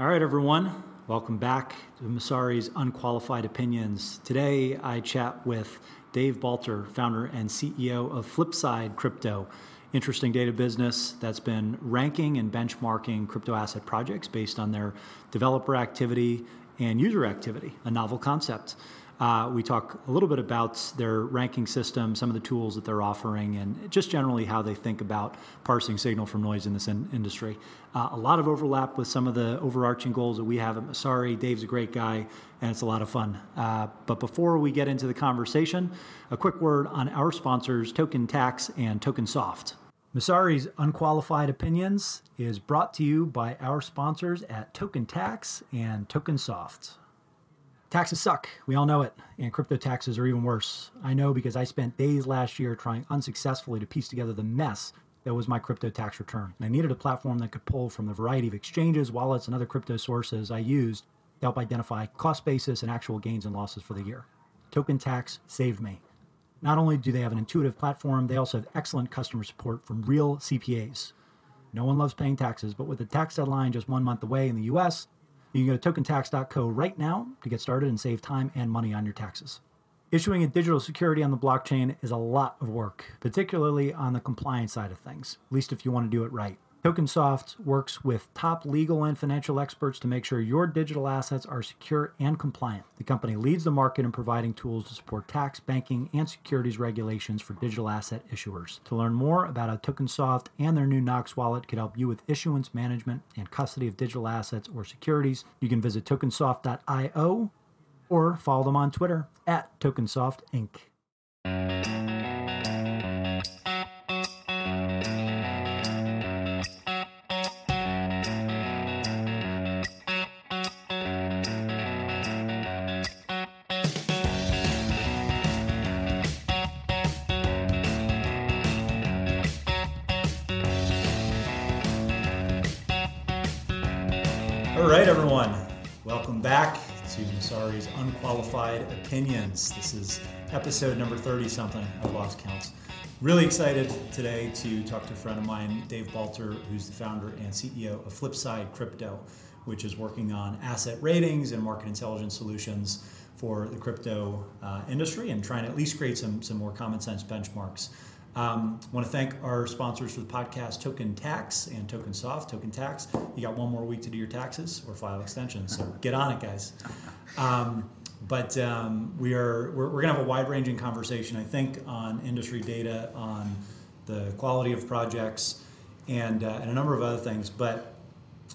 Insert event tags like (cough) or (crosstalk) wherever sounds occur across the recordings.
All right, everyone. Welcome back to Messari's Unqualified Opinions. Today, I chat with Dave Balter, founder and CEO of Flipside Crypto. Interesting data business that's been ranking and benchmarking crypto asset projects based on their developer activity and user activity, a novel concept. Uh, we talk a little bit about their ranking system, some of the tools that they're offering, and just generally how they think about parsing signal from noise in this in- industry. Uh, a lot of overlap with some of the overarching goals that we have at Messari. Dave's a great guy, and it's a lot of fun. Uh, but before we get into the conversation, a quick word on our sponsors, Token Tax and Token Soft. Messari's Unqualified Opinions is brought to you by our sponsors at Token Tax and Token Soft. Taxes suck. We all know it. And crypto taxes are even worse. I know because I spent days last year trying unsuccessfully to piece together the mess that was my crypto tax return. And I needed a platform that could pull from the variety of exchanges, wallets, and other crypto sources I used to help identify cost basis and actual gains and losses for the year. Token Tax saved me. Not only do they have an intuitive platform, they also have excellent customer support from real CPAs. No one loves paying taxes, but with the tax deadline just one month away in the US, you can go to tokentax.co right now to get started and save time and money on your taxes. Issuing a digital security on the blockchain is a lot of work, particularly on the compliance side of things, at least if you want to do it right. TokenSoft works with top legal and financial experts to make sure your digital assets are secure and compliant. The company leads the market in providing tools to support tax, banking, and securities regulations for digital asset issuers. To learn more about how TokenSoft and their new Knox wallet could help you with issuance management and custody of digital assets or securities, you can visit tokensoft.io or follow them on Twitter at TokenSoft Inc. Unqualified Opinions. This is episode number 30 something. I've lost counts. Really excited today to talk to a friend of mine, Dave Balter, who's the founder and CEO of Flipside Crypto, which is working on asset ratings and market intelligence solutions for the crypto uh, industry and trying to at least create some, some more common sense benchmarks. Um, I want to thank our sponsors for the podcast, Token Tax and Token Soft. Token Tax, you got one more week to do your taxes or file extensions, so get on it, guys. Um, but um, we are we're, we're going to have a wide ranging conversation, I think, on industry data, on the quality of projects, and uh, and a number of other things. But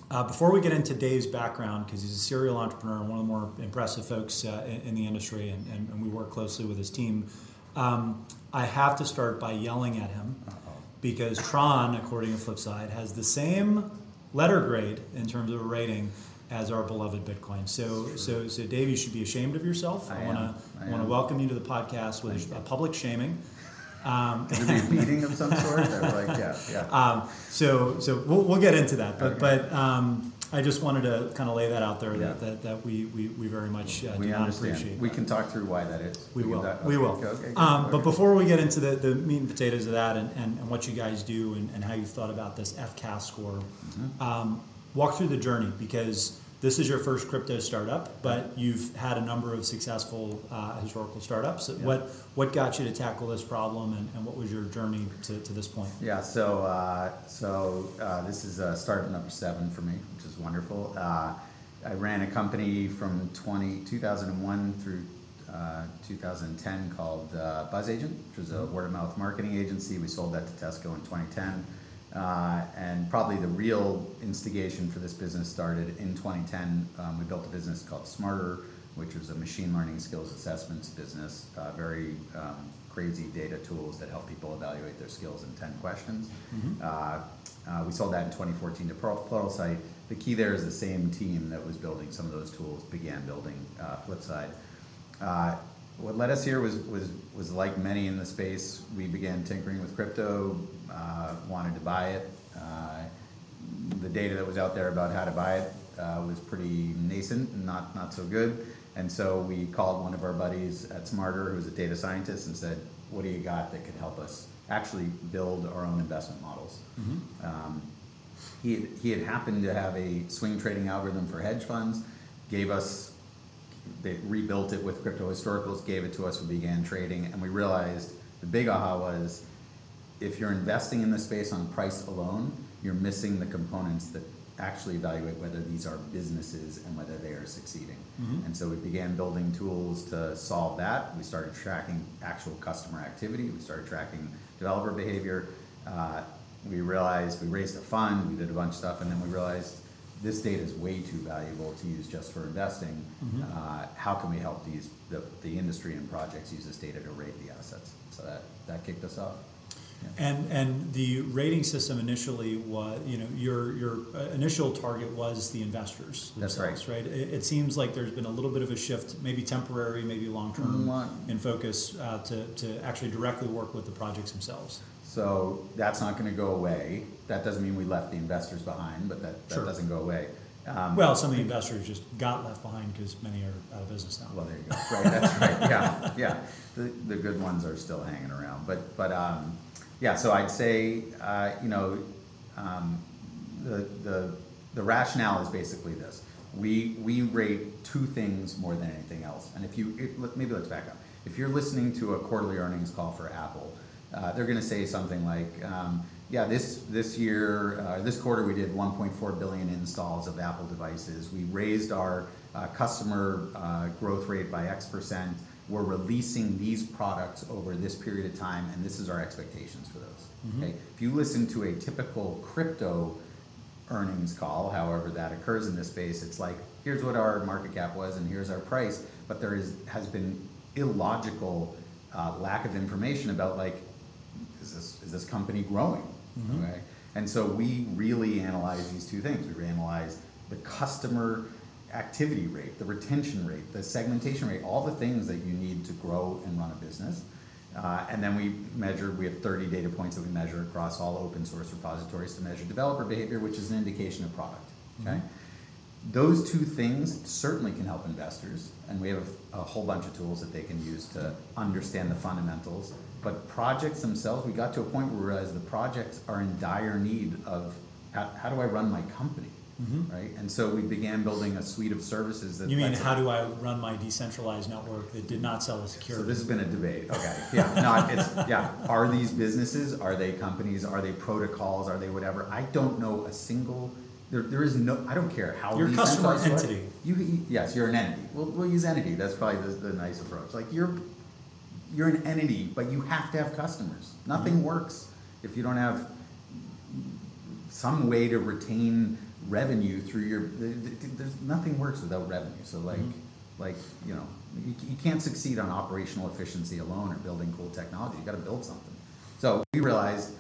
uh, before we get into Dave's background, because he's a serial entrepreneur and one of the more impressive folks uh, in, in, the industry, and, and, and, we work closely with his team. Um, I have to start by yelling at him Uh-oh. because Tron, according to Flipside, has the same letter grade in terms of a rating as our beloved Bitcoin. So, so, so Dave, you should be ashamed of yourself. I, I want to want to welcome you to the podcast with a, a public shaming. Um, a (laughs) meeting of some sort? like, yeah, yeah. Um, so, so we'll, we'll get into that, but okay. but um, I just wanted to kind of lay that out there yeah. that, that, that we, we, we very much uh, we do not appreciate. We can talk through why that is. We, we will. That, okay. We will. Okay, um, but before we get into the, the meat and potatoes of that and, and, and what you guys do and, and how you thought about this FCAS score, mm-hmm. um, walk through the journey because this is your first crypto startup, but you've had a number of successful uh, historical startups. Yeah. What what got you to tackle this problem, and, and what was your journey to, to this point? Yeah, so uh, so uh, this is uh, startup number seven for me, which is wonderful. Uh, I ran a company from 20, 2001 through uh, 2010 called BzzAgent, which was a mm-hmm. word of mouth marketing agency. We sold that to Tesco in 2010. Uh, and probably the real instigation for this business started in 2010. Um, we built a business called Smarter, which was a machine learning skills assessments business, uh, very um, crazy data tools that help people evaluate their skills in 10 questions. Mm-hmm. Uh, uh we sold that in 2014 to Pluralsight. The key there is the same team that was building some of those tools began building uh, Flipside. What led us here was, was, was like many in the space, we began tinkering with crypto, uh, wanted to buy it. Uh, the data that was out there about how to buy it uh, was pretty nascent and not, not so good. And so we called one of our buddies at Smarter, who was a data scientist, and said, What do you got that could help us actually build our own investment models? Mm-hmm. Um, he had, he had happened to have a swing trading algorithm for hedge funds, gave us, they rebuilt it with crypto historicals, gave it to us, we began trading, and we realized the big aha was if you're investing in the space on price alone, you're missing the components that actually evaluate whether these are businesses and whether they are succeeding. Mhm. And so we began building tools to solve that. We started tracking actual customer activity. We started tracking developer behavior. Uh, we realized we raised a fund. We did a bunch of stuff, and then we realized this data is way too valuable to use just for investing. Mhm. Uh, how can we help these the, the industry and projects use this data to rate the assets? So that that kicked us off. Yeah. And and the rating system initially was, you know, your your uh, initial target was the investors That's themselves, right? It, it seems like there's been a little bit of a shift, maybe temporary, maybe long term, Mm, in focus uh, to to actually directly work with the projects themselves. So that's not going to go away. That doesn't mean we left the investors behind, but that, that Sure. doesn't go away. Um, Well, some of the investors just got left behind because many are out of business now. Well, there you go. Right, that's right. Yeah, yeah. The, the good ones are still hanging around, but but um, yeah. So I'd say uh, you know um, the the the rationale is basically this: we we rate two things more than anything else. And if you it, let- maybe let's back up. If you're listening to a quarterly earnings call for Apple, uh, they're going to say something like. Um, yeah, this this year, uh, this quarter, we did 1.4 billion installs of Apple devices. We raised our uh, customer uh, growth rate by X percent. We're releasing these products over this period of time, and this is our expectations for those. Mhm. Okay, if you listen to a typical crypto earnings call, however that occurs in this space, it's like here's what our market cap was, and here's our price. But there is has been illogical uh, lack of information about like is this is this company growing? Mhm. Okay, and so we really analyze these two things. We analyze the customer activity rate, the retention rate, the segmentation rate, all the things that you need to grow and run a business. Uh, and then we measure, we have 30 data points that we measure across all open source repositories to measure developer behavior, which is an indication of product. Okay? Those two things certainly can help investors, and we have a whole bunch of tools that they can use to understand the fundamentals. But projects themselves, we got to a point where we realized the projects are in dire need of how, how do I run my company, Mhm. right? And so we began building a suite of services that. You mean how do I run my decentralized network that did not sell a security? So this has been a debate. Okay, yeah, not it's yeah. Are these businesses? Are they companies? Are they protocols? Are they whatever? I don't know a single. There, there is no. I don't care how. You're customer are. entity. You, you yes, you're an entity. We'll, we'll use entity. That's probably the, the nice approach. Like you're you're an entity, but you have to have customers. Nothing Mm-hmm. works if you don't have some way to retain revenue through your th- th- there's nothing works without revenue so like Mhm. like you know you, you can't succeed on operational efficiency alone or building cool technology you got to build something so we realized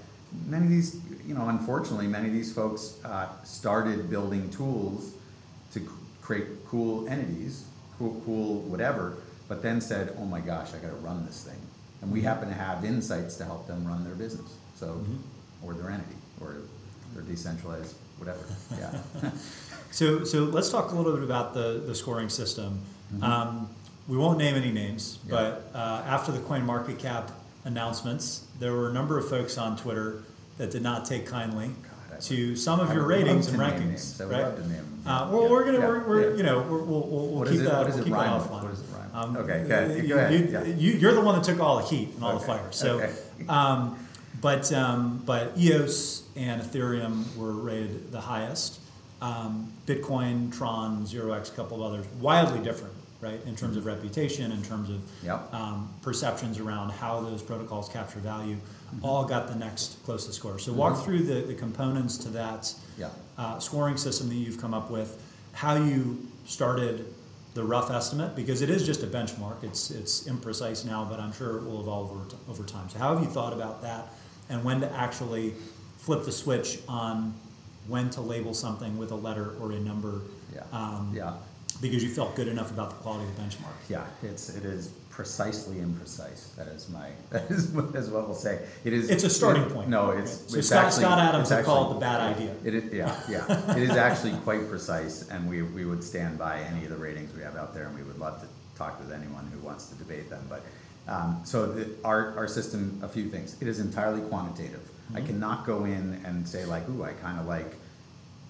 many of these you know unfortunately many of these folks uh, started building tools to create cool entities cool cool whatever but then said oh my gosh i got to run this thing and we happen to have insights to help them run their business so Mhm. or their entity or their decentralized whatever (laughs) yeah (laughs) So, so let's talk a little bit about the, the scoring system. Mhm. Um, we won't name any names, Yeah. but uh, after the Coin Market Cap announcements, there were a number of folks on Twitter that did not take kindly God, to some of I your ratings and rankings, names. I would right? love to name them. Uh, well, Yeah, we're gonna, yeah, we're, you know, we're, we'll, we'll, we'll keep it- that, we'll keep that offline. What does it rhyme with? Um, Okay, go ahead. Go ahead, You, yeah. you, you're the one that took all the heat and all the fire. So, okay. um, but um, but EOS and Ethereum were rated the highest. Um, Bitcoin, Tron, Zero X, a couple of others, wildly different, right, in terms of reputation, in terms of Yep. um, perceptions around how those protocols capture value, Mm-hmm. all got the next closest score. So walk through the, the components to that Yeah. uh, scoring system that you've come up with, how you started the rough estimate, because it is just a benchmark. It's it's imprecise now, but I'm sure it will evolve over, t- over time. So how have you thought about that, and when to actually flip the switch on when to label something with a letter or a number? Yeah. Um, Yeah. Because you felt good enough about the quality of the benchmark. Yeah, it's it is precisely imprecise. That is my (laughs) that is, what- is what we'll say. It is. It's a starting it- point. No, it's. So it's Scott- actually, Scott Adams would call it the bad idea. It is. Yeah, yeah. it is actually quite precise, and we we would stand by any of the ratings we have out there, and we would love to talk with anyone who wants to debate them. But um, so the, our our system, a few things. It is entirely quantitative. I Mhm. cannot go in and say like, ooh, I kind of like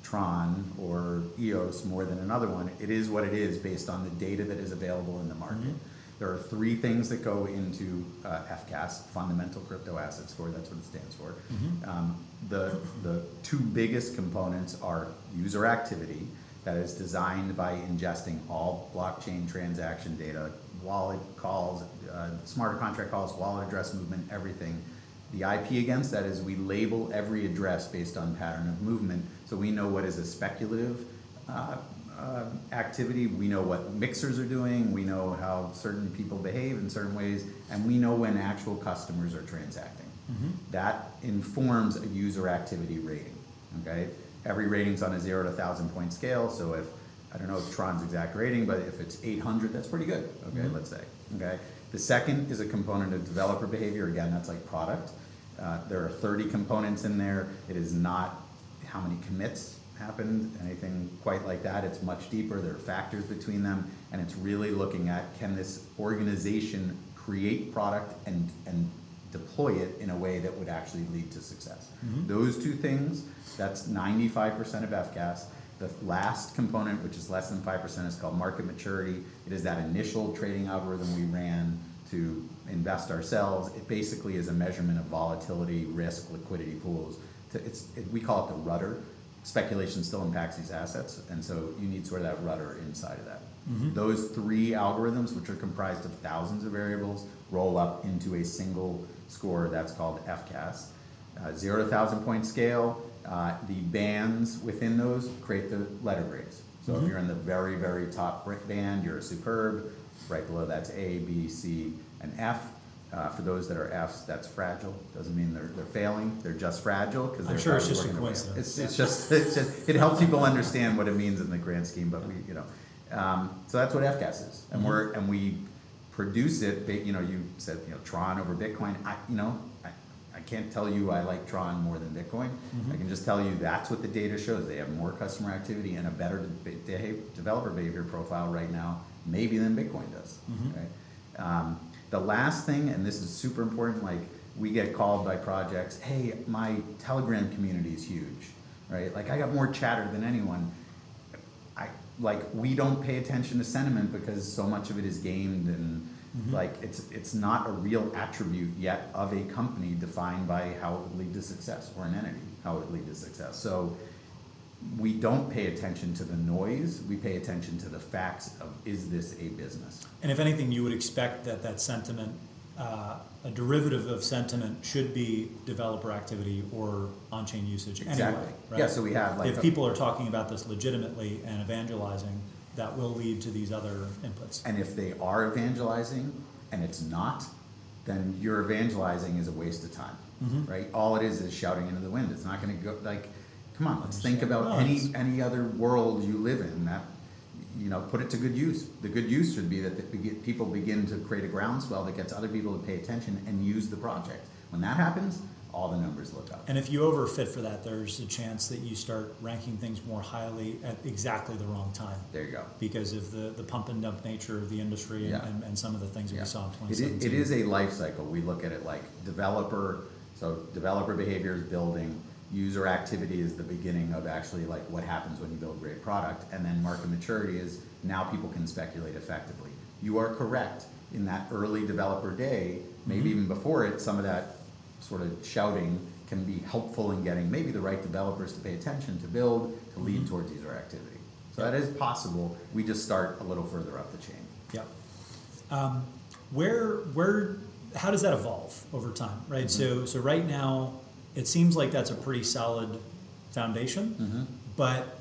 Tron or EOS more than another one. It is what it is based on the data that is available in the market. Mm-hmm. There are three things that go into uh, FCAS, Fundamental Crypto Asset Score. That's what it stands for. Mm-hmm. Um, the the two biggest components are user activity, that is designed by ingesting all blockchain transaction data, wallet calls, uh, smarter contract calls, wallet address movement, everything. The IP against that is we label every address based on pattern of movement, so we know what is a speculative uh, uh, activity. We know what mixers are doing. We know how certain people behave in certain ways, and we know when actual customers are transacting. Mm-hmm. That informs a user activity rating. Okay, every rating's on a zero to thousand point scale. So if I don't know if Tron's exact rating, but if it's 800, that's pretty good. Okay, mm-hmm. let's say. Okay. The second is a component of developer behavior. Again, that's like product. Uh, there are 30 components in there. It is not how many commits happened, anything quite like that. It's much deeper. There are factors between them, and it's really looking at can this organization create product and and deploy it in a way that would actually lead to success. Mm-hmm. Those two things, that's 95% of FCAS. The last component, which is less than 5%, is called market maturity. It is that initial trading algorithm we ran to invest ourselves. It basically is a measurement of volatility, risk, liquidity pools. It's, it, we call it the rudder speculation still impacts these assets, and so you need sort of that rudder inside of that. Mm-hmm. Those three algorithms, which are comprised of thousands of variables, roll up into a single score that's called FCAS. Uh, zero to thousand point scale, uh, the bands within those create the letter grades. So mm-hmm. if you're in the very, very top brick band, you're a superb. Right below that's A, B, C, and F. Uh, for those that are Fs, that's fragile. Doesn't mean they're, they're failing. They're just fragile because they're. I'm sure it's just a coincidence. It's, it's just (laughs) it's just it helps people understand what it means in the grand scheme. But we, you know, um, so that's what FCAS is, and mm-hmm. we're and we produce it. You know, you said you know Tron over Bitcoin. I you know I, I can't tell you I like Tron more than Bitcoin. Mm-hmm. I can just tell you that's what the data shows. They have more customer activity and a better de- developer behavior profile right now, maybe than Bitcoin does. Mm-hmm. Okay? Um, the last thing, and this is super important, like we get called by projects, hey, my Telegram community is huge, right? Like I got more chatter than anyone. I like we don't pay attention to sentiment because so much of it is gamed and mm-hmm. like it's it's not a real attribute yet of a company defined by how it would lead to success or an entity how it would lead to success. So we don't pay attention to the noise. We pay attention to the facts of is this a business? And if anything, you would expect that that sentiment, uh, a derivative of sentiment, should be developer activity or on-chain usage exactly. anyway. Right? Yeah. So we have like if a, people are talking about this legitimately and evangelizing, that will lead to these other inputs. And if they are evangelizing and it's not, then your evangelizing is a waste of time, mm-hmm. right? All it is is shouting into the wind. It's not going to go like Come on, let's think about any any other world you live in that you know put it to good use. The good use should be that the, people begin to create a groundswell that gets other people to pay attention and use the project. When that happens, all the numbers look up. And if you overfit for that, there's a chance that you start ranking things more highly at exactly the wrong time. There you go. Because of the, the pump and dump nature of the industry yeah. and, and, some of the things that yeah. we saw in 2017. It is, it is a life cycle. We look at it like developer, so developer behavior is building, user activity is the beginning of actually like what happens when you build great product and then market maturity is now people can speculate effectively. You are correct. In that early developer day maybe mm-hmm. even before it some of that sort of shouting can be helpful in getting maybe the right developers to pay attention to build to lead mm-hmm. towards user activity. So that is possible. We just start a little further up the chain. Yep. Um, where where how does that evolve over time right? Mm-hmm. so so right now it seems like that's a pretty solid foundation. Mm-hmm. But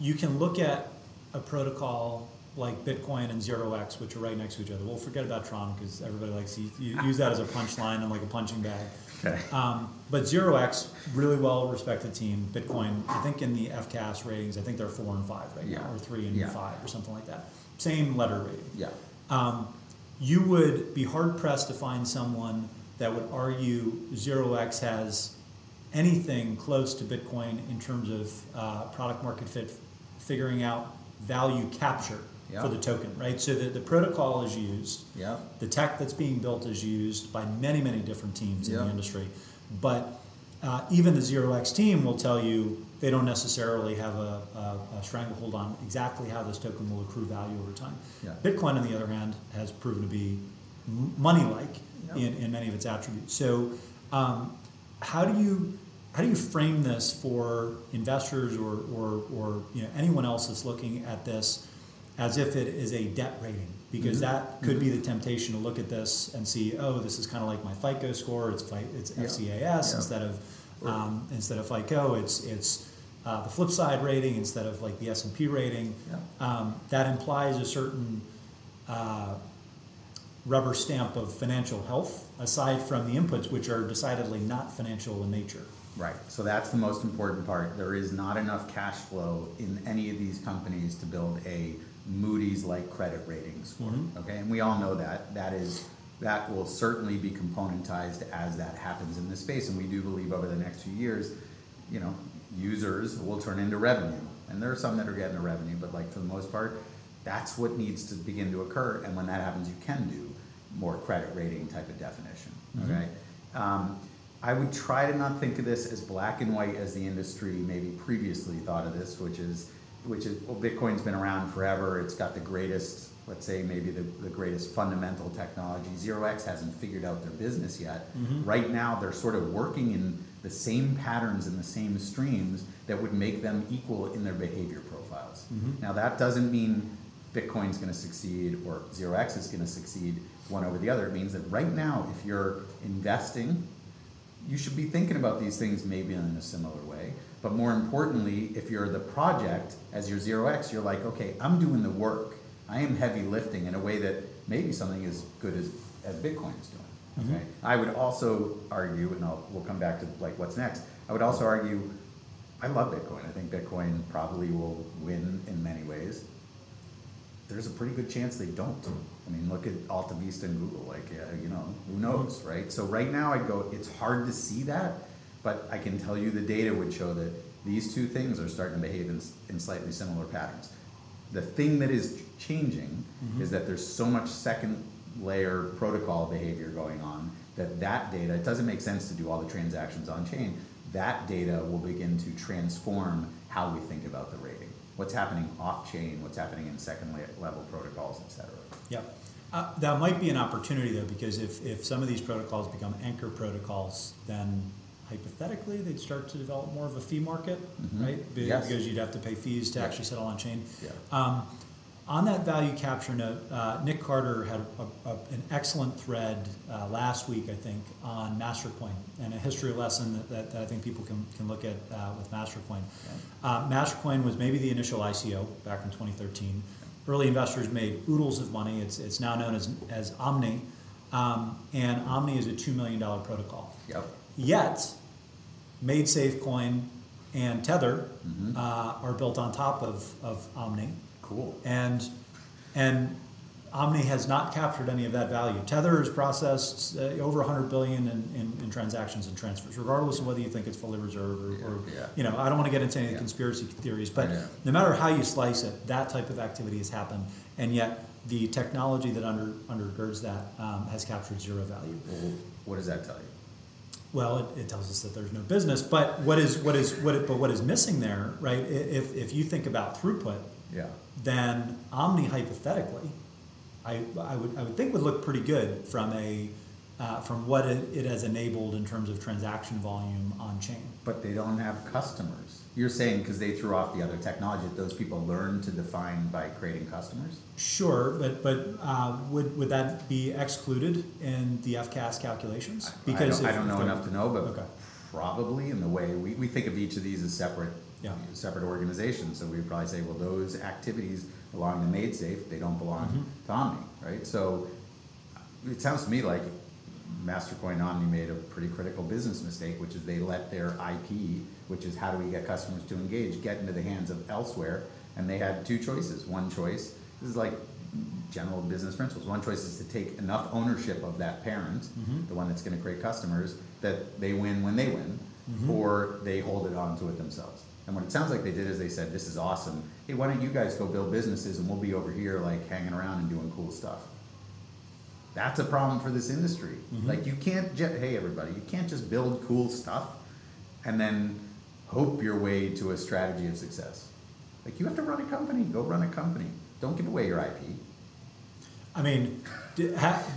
you can look at a protocol like Bitcoin and Zero X, which are right next to each other. We'll forget about Tron because everybody likes to use that as a punchline and like a punching bag. Okay. Um, but Zero X, really well respected team. Bitcoin, I think in the FCAS ratings, I think they're four and five right yeah. now, or three and yeah. five, or something like that. Same letter rating. Yeah. Um, you would be hard pressed to find someone that would argue Zero X has anything close to Bitcoin in terms of uh, product market fit, figuring out value capture for the token, right? So the, the protocol is used, yeah. the tech that's being built is used by many, many different teams in the industry. But uh, even the Zero X team will tell you they don't necessarily have a, a, a stranglehold on exactly how this token will accrue value over time. Yeah. Bitcoin, on the other hand, has proven to be m- money-like Yep. in, in many of its attributes. So, um, how do you how do you frame this for investors or, or, or you know anyone else that's looking at this as if it is a debt rating? Because Mm-hmm. that could be the temptation to look at this and see, oh, this is kind of like my FICO score. It's it's FCAS Yeah. instead of um, instead of FICO. It's it's uh, the flip side rating instead of like the S and P rating. Yeah. Um, that implies a certain uh, rubber stamp of financial health, aside from the inputs, which are decidedly not financial in nature. Right. So that's the most important part. There is not enough cash flow in any of these companies to build a Moody's like credit rating score. Mhm. Okay, and we all know that. That is that will certainly be componentized as that happens in this space. And we do believe over the next few years, you know, users will turn into revenue. And there are some that are getting the revenue, but like for the most part, that's what needs to begin to occur. And when that happens, you can do more credit rating type of definition. Mm-hmm. Okay. Um, I would try to not think of this as black and white as the industry maybe previously thought of this, which is, which is, well, Bitcoin's been around forever. It's got the greatest, let's say maybe the, the greatest fundamental technology. Zero X hasn't figured out their business yet. Mm-hmm. Right now, they're sort of working in the same patterns and the same streams that would make them equal in their behavior profiles. Mm-hmm. Now, that doesn't mean Bitcoin's going to succeed or Zero X is going to succeed one over the other. It means that right now, if you're investing, you should be thinking about these things maybe in a similar way. But more importantly, if you're the project as your Zero X, you're like, okay, I'm doing the work. I am heavy lifting in a way that maybe something as good as, as Bitcoin is doing. Mm-hmm. Okay. I would also argue, and I'll, we'll come back to like what's next. I would also argue, I love Bitcoin. I think Bitcoin probably will win in many ways there's a pretty good chance they don't. I mean, look at AltaVista and Google. Like, uh, you know, who knows, right? So right now, I go. It's hard to see that, but I can tell you the data would show that these two things are starting to behave in, in slightly similar patterns. The thing that is changing is that there's so much second layer protocol behavior going on that that data. It doesn't make sense to do all the transactions on chain. That data will begin to transform how we think about the rating what's happening off chain, what's happening in second level protocols, et cetera. Yep. Uh, that might be an opportunity though, because if, if some of these protocols become anchor protocols, then hypothetically they'd start to develop more of a fee market, Mhm. right? Be- Yes. Because you'd have to pay fees to Yeah. actually settle on chain. Yeah. Um, on that value capture note, uh, Nick Carter had a, a, an excellent thread uh, last week, I think, on Mastercoin and a history lesson that, that, that I think people can, can look at uh, with Mastercoin. Uh, Mastercoin was maybe the initial ICO back in 2013. Early investors made oodles of money. It's, it's now known as, as Omni. Um, and Omni is a $2 million protocol. Yep. Yet, MaidSafeCoin and Tether Mhm. uh, are built on top of, of Omni. Cool. And, and Omni has not captured any of that value. Tether has processed uh, over 100 billion in, in, in transactions and transfers, regardless of whether you think it's fully reserved or, or Yeah. you know, I don't want to get into any Yeah. conspiracy theories, but no matter how you slice it, that type of activity has happened, and yet the technology that under, undergirds that um, has captured zero value. Well, what does that tell you? Well, it, it tells us that there's no business, but what is what is what it, but what is missing there, right? If if you think about throughput, Yeah. then Omni hypothetically, I, I would I would think would look pretty good from a uh, from what it, it has enabled in terms of transaction volume on chain. But they don't have customers. You're saying because they threw off the other technology that those people learned to define by creating customers? Sure, but but uh, would would that be excluded in the FCAS calculations? I don't, if- I don't know enough to know, but Okay. probably in the way we, we think of each of these as separate Yeah. separate organizations. So we'd probably say, well, those activities belong to MaidSafe. They don't belong Mhm. to Omni, right? So it sounds to me like Mastercoin Omni made a pretty critical business mistake, which is they let their IP, which is how do we get customers to engage, get into the hands of elsewhere. And they had two choices. One choice, this is like general business principles. One choice is to take enough ownership of that parent, Mhm. the one that's going to create customers, that they win when they win, Mhm. or they hold it on to it themselves. And what it sounds like they did is they said, "This is awesome. Hey, why don't you guys go build businesses and we'll be over here like hanging around and doing cool stuff." That's a problem for this industry. Mhm. Like you can't just hey everybody, you can't just build cool stuff and then hope your way to a strategy of success. Like you have to run a company, go run a company. Don't give away your IP. I mean,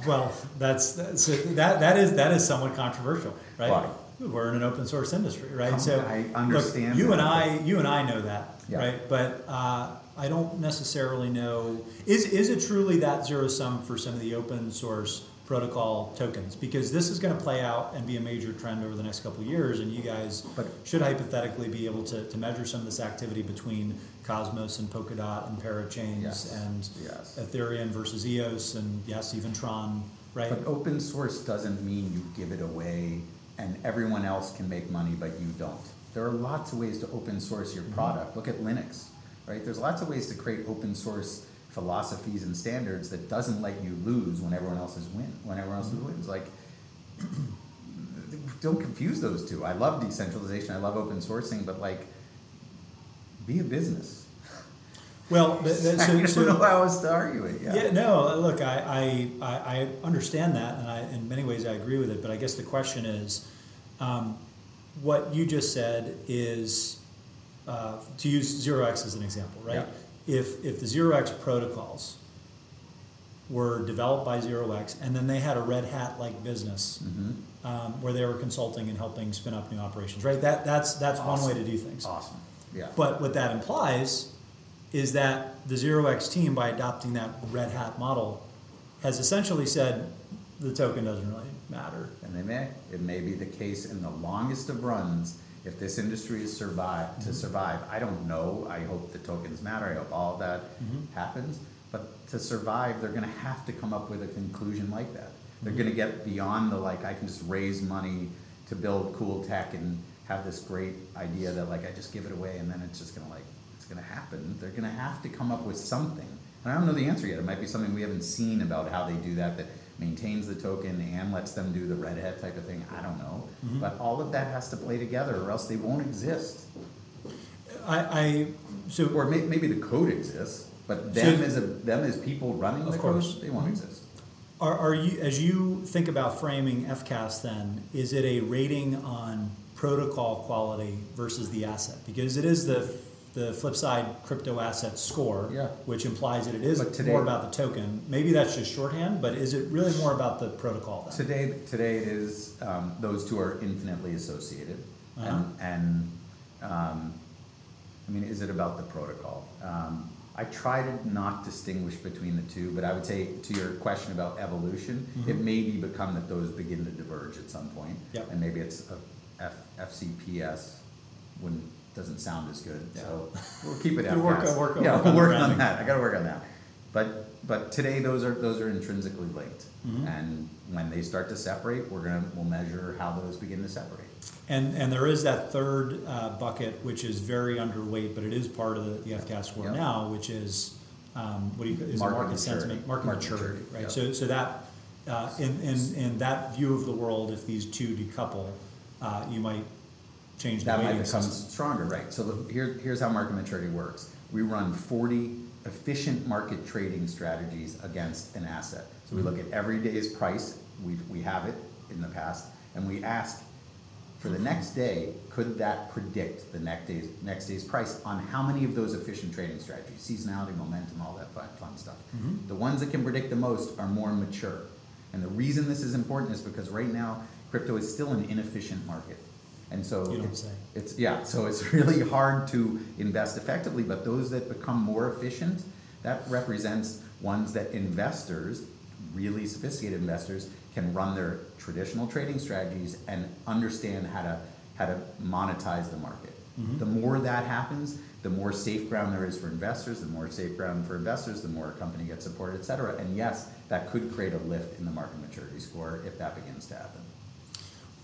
well, that's, that's that that is that is somewhat controversial, right? Why? We're in an open source industry, right? Um, so I look, understand you and I, you and I know that, Yeah. right? But uh, I don't necessarily know. Is is it truly that zero sum for some of the open source protocol tokens? Because this is going to play out and be a major trend over the next couple of years, and you guys But- should hypothetically be able to, to measure some of this activity between Cosmos and Polkadot and Parachains Yes. and Yes. Ethereum versus EOS and yes, even Tron, right? But open source doesn't mean you give it away and everyone else can make money, but you don't. There are lots of ways to open source your mm-hmm. product. Look at Linux, right? There's lots of ways to create open source philosophies and standards that doesn't let you lose when everyone else is win, when everyone else mm-hmm. wins. Like, (clears throat) don't confuse those two. I love decentralization. I love open sourcing, but like, be a business. Well, th- th- (laughs) I so, don't so know how else to argue it. yeah, no, look, I, I, I, understand that, and I, in many ways, I agree with it. But I guess the question is, um, what you just said is, uh, to use zero x as an example, right? Yeah. If if the zero x protocols were developed by zero x, and then they had a red hat like business. hmm um, where they were consulting and helping spin up new operations, right? That, that's, that's one way to do things. Awesome. Yeah. But what that implies is that the Zero X team, by adopting that Red Hat model, has essentially said the token doesn't really matter. And they may. It may be the case in the longest of runs if this industry is survive to mm-hmm. survive. I don't know. I hope the tokens matter. I hope all of that mm-hmm. happens. But to survive, they're going to have to come up with a conclusion like that. They're mm-hmm. going to get beyond the like I can just raise money to build cool tech and have this great idea that like I just give it away and then it's just going to like it's going to happen. They're going to have to come up with something. And I don't know the answer yet. It might be something we haven't seen about how they do that that maintains the token and lets them do the red hat type of thing. I don't know. Mm-hmm. But all of that has to play together or else they won't exist. I, I so Or may, maybe the code exists, but them So- as a them as people running Of the course. code, they won't mm-hmm. exist. are, are you as you think about framing FCAS then, is it a rating on protocol quality versus the asset? Because it is the the flip side crypto asset score, Yeah. which implies that it is today- more about the token. Maybe that's just shorthand, but is it really more about the protocol then? Today, today it is um, those two are infinitely associated, Uh-huh. and, and um, I mean, is it about the protocol? Um, I try to not distinguish between the two, but I would say to your question about evolution, it maybe become that those begin to diverge at some point, Yep. and maybe it's a F, FCPS when doesn't sound as good, so (laughs) we'll keep it You'll work- FCAS. work- yeah, work we'll on work on that. I got to work on that. But but today those are those are intrinsically linked, Mhm. and when they start to separate, we're gonna we'll measure how those begin to separate. And, and there is that third uh, bucket, which is very underweight, but it is part of the, the FCAS score Yep. now, which is, um, what do you, is Market market maturity. sentiment, market Market maturity, maturity, right? yep. So, so that, uh, in, in, in that view of the world, if these two decouple, uh, you might change the That might weighting become system. stronger, right? So the, here here's how market maturity works. We run 40 efficient market trading strategies against an asset. So we look at every day's price. We we have it in the past, and we ask for the next day, could that predict the next day's, next day's price on how many of those efficient trading strategies, seasonality, momentum, all that fun, fun stuff. Mhm. The ones that can predict the most are more mature. And the reason this is important is because right now, crypto is still an inefficient market. And so You it's, it's, yeah, so it's (laughs) really hard to invest effectively, but those that become more efficient, that represents ones that investors, really sophisticated investors, can run their traditional trading strategies and understand how to how to monetize the market. Mhm. The more that happens, the more safe ground there is for investors, the more safe ground for investors, the more a company gets supported, et cetera. And yes, that could create a lift in the market maturity score if that begins to happen.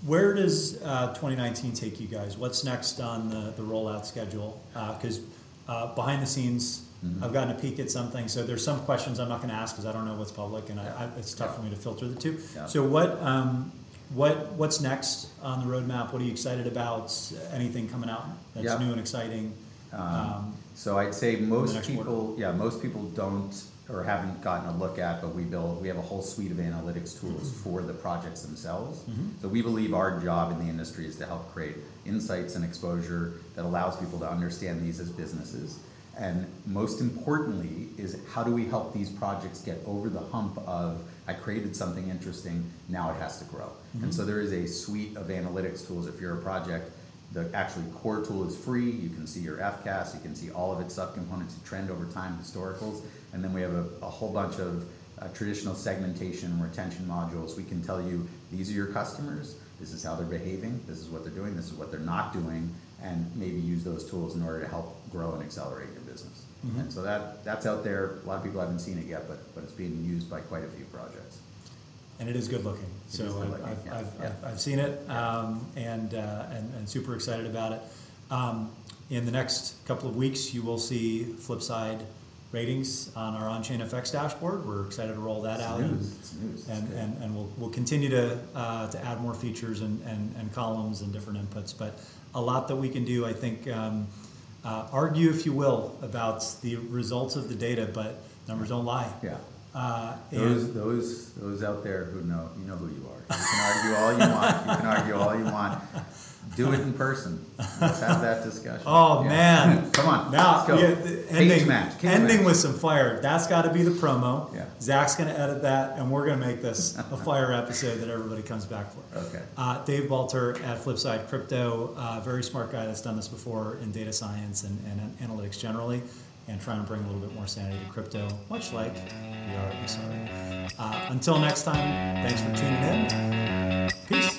Where does uh, 2019 take you guys? What's next on the, the rollout schedule? Because uh, behind the scenes, Mhm. I've gotten a peek at something. So there's some questions I'm not going to ask because I don't know what's public, and I, I, it's tough Yeah. for me to filter the two. Yeah. So what um, what what's next on the roadmap? What are you excited about? Anything coming out that's Yeah. new and exciting? Um, Um, So I'd say most next quarter. people, yeah, most people don't or haven't gotten a look at, but we build, we have a whole suite of analytics tools Mm-hmm. for the projects themselves. So we believe our job in the industry is to help create insights and exposure that allows people to understand these as businesses. And most importantly is how do we help these projects get over the hump of, I created something interesting, now it has to grow. And so there is a suite of analytics tools if you're a project the actually core tool is free. You can see your FCAS, you can see all of its subcomponents, trend over time, historicals, and then we have a, a whole bunch of uh, traditional segmentation and retention modules. We can tell you these are your customers, this is how they're behaving, this is what they're doing, this is what they're not doing, and maybe use those tools in order to help grow and accelerate your business. And so that that's out there. A lot of people haven't seen it yet, but but it's being used by quite a few projects. and it is good looking. It So good I've, looking, I've, yeah, I've, yeah. I've, I've seen it um, and, uh, and and super excited about it. Um, in the next couple of weeks, you will see Flipside ratings on our on-chain FX dashboard. We're excited to roll that It's out. news. and- It's And, and, and we'll, we'll continue to, uh, to add more features and, and, and columns and different inputs, but a lot that we can do, I think, um, uh, argue if you will about the results of the data, but numbers don't lie. Yeah. Uh, Those, those, those out there who know, you know who you are. You can argue all you want. You can argue all you want. Do it in person. Let's have that discussion. (laughs) Oh Yeah. man! (laughs) Come on, now yeah, the ending, match, ending match. with some fire. That's got to be the promo. Yeah. Zach's going to edit that, and we're going to make this a (laughs) fire episode that everybody comes back for. Okay. Uh, Dave Balter at Flipside Crypto, uh, very smart guy that's done this before in data science and, and analytics generally, and trying to bring a little bit more sanity to crypto, much like we are at. Uh, until next time, thanks for tuning in. Peace.